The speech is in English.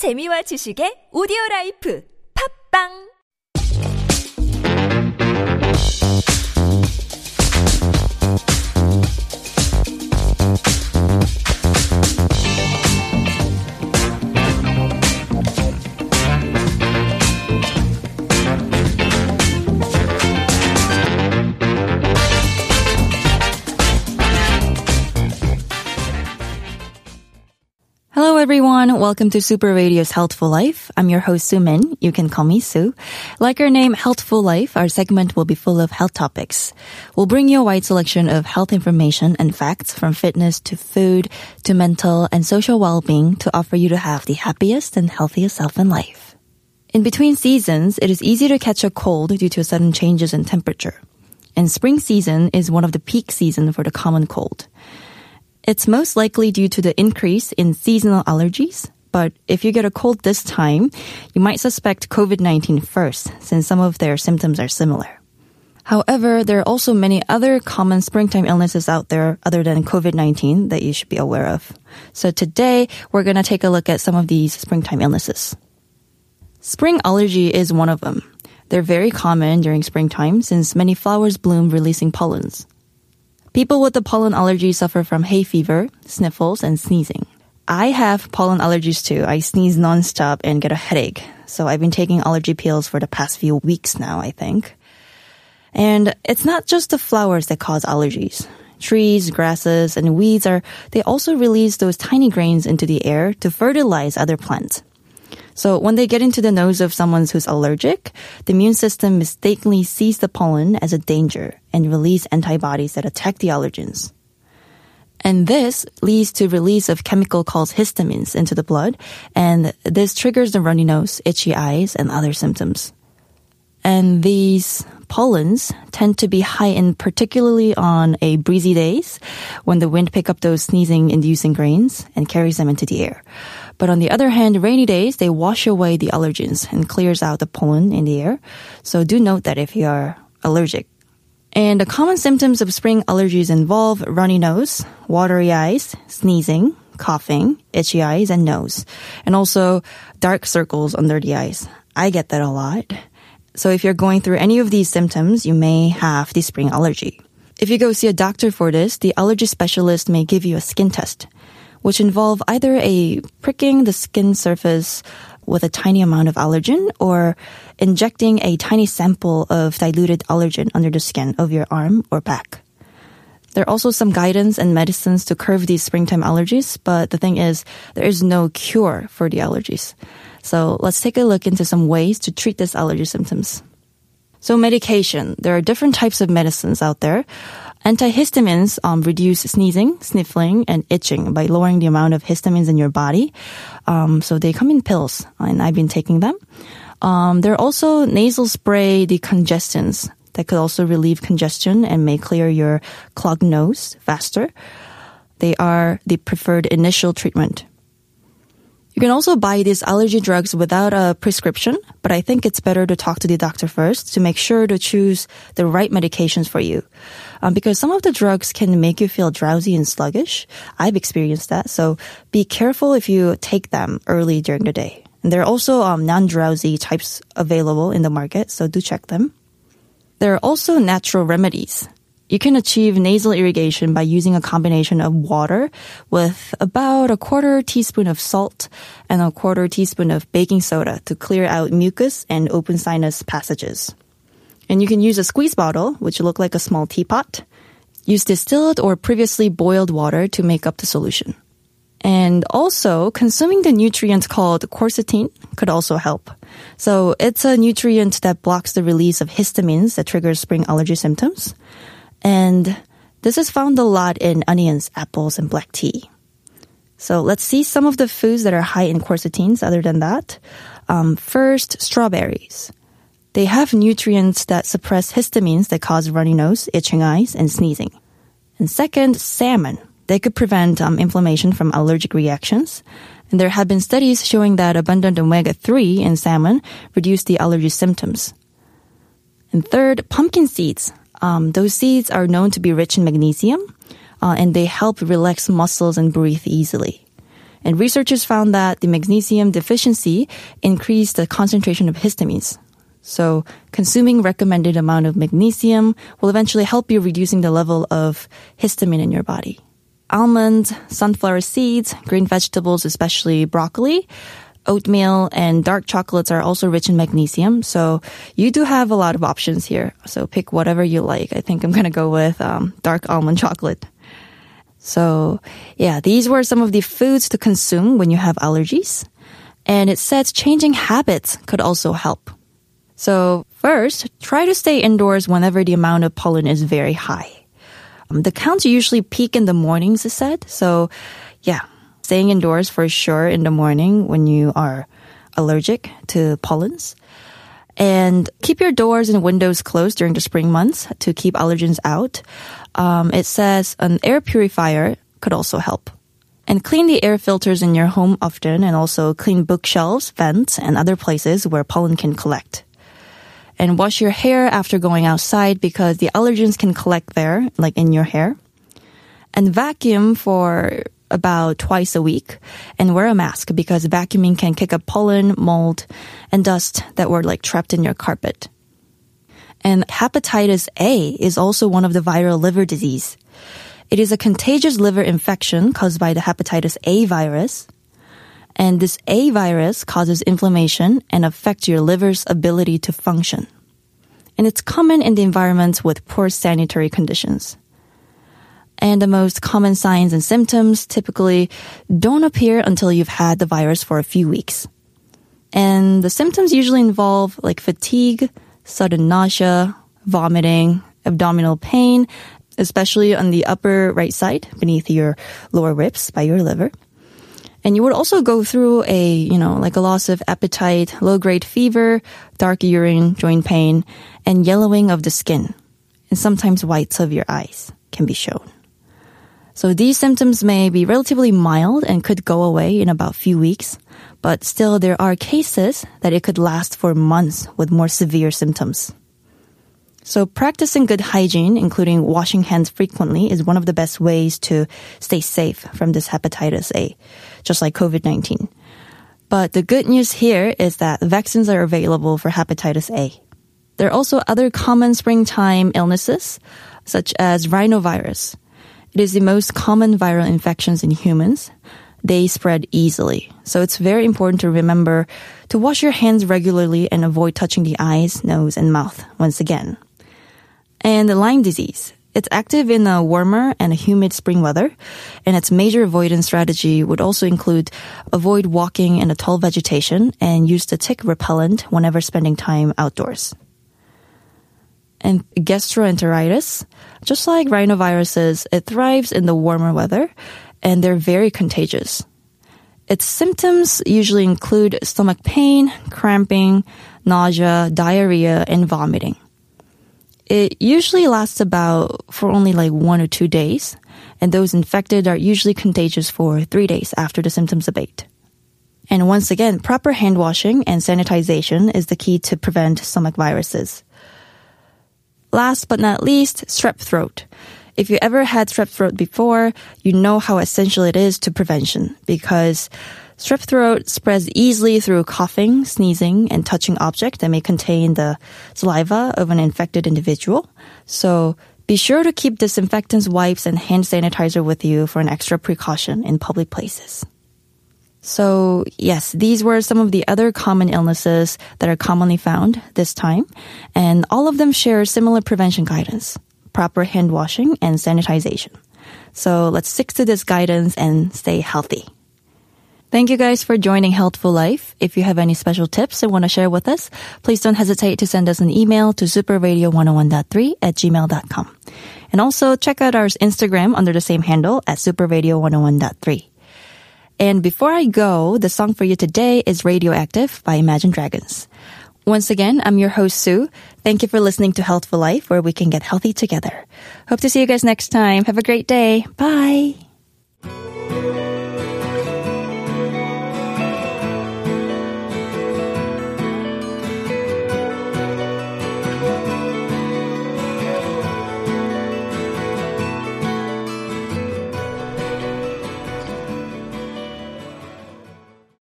재미와 지식의 오디오 라이프. 팝빵 everyone, welcome to Super Radio's Healthful Life. I'm your host Sue Min. You can call me Sue. Like our name, Healthful Life, our segment will be full of health topics. We'll bring you a wide selection of health information and facts from fitness to food to mental and social well-being to offer you to have the happiest and healthiest self in life. In between seasons, it is easy to catch a cold due to sudden changes in temperature. And spring season is one of the peak season for the common cold. It's most likely due to the increase in seasonal allergies. But if you get a cold this time, you might suspect COVID-19 first, since some of their symptoms are similar. However, there are also many other common springtime illnesses out there other than COVID-19 that you should be aware of. So today, we're going to take a look at some of these springtime illnesses. Spring allergy is one of them. They're very common during springtime since many flowers bloom releasing pollens. People with the pollen allergy suffer from hay fever, sniffles, and sneezing. I have pollen allergies too. I sneeze nonstop and get a headache. So I've been taking allergy pills for the past few weeks now, I think. And it's not just the flowers that cause allergies. Trees, grasses, and weeds are, they also release those tiny grains into the air to fertilize other plants. So when they get into the nose of someone who's allergic, the immune system mistakenly sees the pollen as a danger and release antibodies that attack the allergens. And this leads to release of chemical called histamines into the blood, and this triggers the runny nose, itchy eyes, and other symptoms. And these pollens tend to be high particularly on a breezy days when the wind pick up those sneezing inducing grains and carries them into the air. But on the other hand, rainy days, they wash away the allergens and clears out the pollen in the air. So do note that if you are allergic. And the common symptoms of spring allergies involve runny nose, watery eyes, sneezing, coughing, itchy eyes, and nose. And also dark circles under the eyes. I get that a lot. So if you're going through any of these symptoms, you may have the spring allergy. If you go see a doctor for this, the allergy specialist may give you a skin test which involve either a pricking the skin surface with a tiny amount of allergen or injecting a tiny sample of diluted allergen under the skin of your arm or back. There are also some guidance and medicines to curb these springtime allergies, but the thing is, there is no cure for the allergies. So let's take a look into some ways to treat these allergy symptoms. So medication. There are different types of medicines out there. Antihistamines um, reduce sneezing, sniffling, and itching by lowering the amount of histamines in your body. Um, so they come in pills, and I've been taking them. Um, there are also nasal spray decongestants that could also relieve congestion and may clear your clogged nose faster. They are the preferred initial treatment. You can also buy these allergy drugs without a prescription, but I think it's better to talk to the doctor first to make sure to choose the right medications for you. Um, because some of the drugs can make you feel drowsy and sluggish. I've experienced that. So be careful if you take them early during the day. And there are also um, non-drowsy types available in the market, so do check them. There are also natural remedies. You can achieve nasal irrigation by using a combination of water with about a quarter teaspoon of salt and a quarter teaspoon of baking soda to clear out mucus and open sinus passages. And you can use a squeeze bottle, which look like a small teapot. Use distilled or previously boiled water to make up the solution. And also, consuming the nutrient called quercetin could also help. So it's a nutrient that blocks the release of histamines that triggers spring allergy symptoms. And this is found a lot in onions, apples, and black tea. So let's see some of the foods that are high in quercetins other than that. Um, first, strawberries. They have nutrients that suppress histamines that cause runny nose, itching eyes, and sneezing. And second, salmon. They could prevent um, inflammation from allergic reactions. And there have been studies showing that abundant omega-3 in salmon reduce the allergy symptoms. And third, pumpkin seeds. Um, those seeds are known to be rich in magnesium, uh, and they help relax muscles and breathe easily. And researchers found that the magnesium deficiency increased the concentration of histamines. So consuming recommended amount of magnesium will eventually help you reducing the level of histamine in your body. Almonds, sunflower seeds, green vegetables, especially broccoli, oatmeal, and dark chocolates are also rich in magnesium. So you do have a lot of options here. So pick whatever you like. I think I'm going to go with um, dark almond chocolate. So yeah, these were some of the foods to consume when you have allergies. And it says changing habits could also help. So first, try to stay indoors whenever the amount of pollen is very high. Um, the counts usually peak in the mornings, it said. So yeah, staying indoors for sure in the morning when you are allergic to pollens. And keep your doors and windows closed during the spring months to keep allergens out. Um, it says an air purifier could also help. And clean the air filters in your home often and also clean bookshelves, vents, and other places where pollen can collect and wash your hair after going outside because the allergens can collect there, like in your hair. And vacuum for about twice a week and wear a mask because vacuuming can kick up pollen, mold, and dust that were like trapped in your carpet. And hepatitis A is also one of the viral liver disease. It is a contagious liver infection caused by the hepatitis A virus. And this A virus causes inflammation and affects your liver's ability to function. And it's common in the environments with poor sanitary conditions. And the most common signs and symptoms typically don't appear until you've had the virus for a few weeks. And the symptoms usually involve like fatigue, sudden nausea, vomiting, abdominal pain, especially on the upper right side beneath your lower ribs by your liver. And you would also go through a, you know, like a loss of appetite, low grade fever, dark urine, joint pain, and yellowing of the skin. And sometimes whites of your eyes can be shown. So these symptoms may be relatively mild and could go away in about a few weeks, but still there are cases that it could last for months with more severe symptoms. So practicing good hygiene, including washing hands frequently, is one of the best ways to stay safe from this hepatitis A, just like COVID-19. But the good news here is that vaccines are available for hepatitis A. There are also other common springtime illnesses, such as rhinovirus. It is the most common viral infections in humans. They spread easily. So it's very important to remember to wash your hands regularly and avoid touching the eyes, nose, and mouth once again and the Lyme disease. It's active in a warmer and a humid spring weather, and its major avoidance strategy would also include avoid walking in a tall vegetation and use the tick repellent whenever spending time outdoors. And gastroenteritis, just like rhinoviruses, it thrives in the warmer weather, and they're very contagious. Its symptoms usually include stomach pain, cramping, nausea, diarrhea, and vomiting. It usually lasts about for only like one or two days, and those infected are usually contagious for three days after the symptoms abate. And once again, proper hand washing and sanitization is the key to prevent stomach viruses. Last but not least, strep throat. If you ever had strep throat before, you know how essential it is to prevention because Strep throat spreads easily through coughing, sneezing, and touching objects that may contain the saliva of an infected individual. So be sure to keep disinfectants, wipes, and hand sanitizer with you for an extra precaution in public places. So yes, these were some of the other common illnesses that are commonly found this time, and all of them share similar prevention guidance, proper hand washing and sanitization. So let's stick to this guidance and stay healthy. Thank you guys for joining Healthful Life. If you have any special tips and want to share with us, please don't hesitate to send us an email to superradio101.3 at gmail.com. And also check out our Instagram under the same handle at superradio101.3. And before I go, the song for you today is Radioactive by Imagine Dragons. Once again, I'm your host, Sue. Thank you for listening to Healthful Life, where we can get healthy together. Hope to see you guys next time. Have a great day. Bye.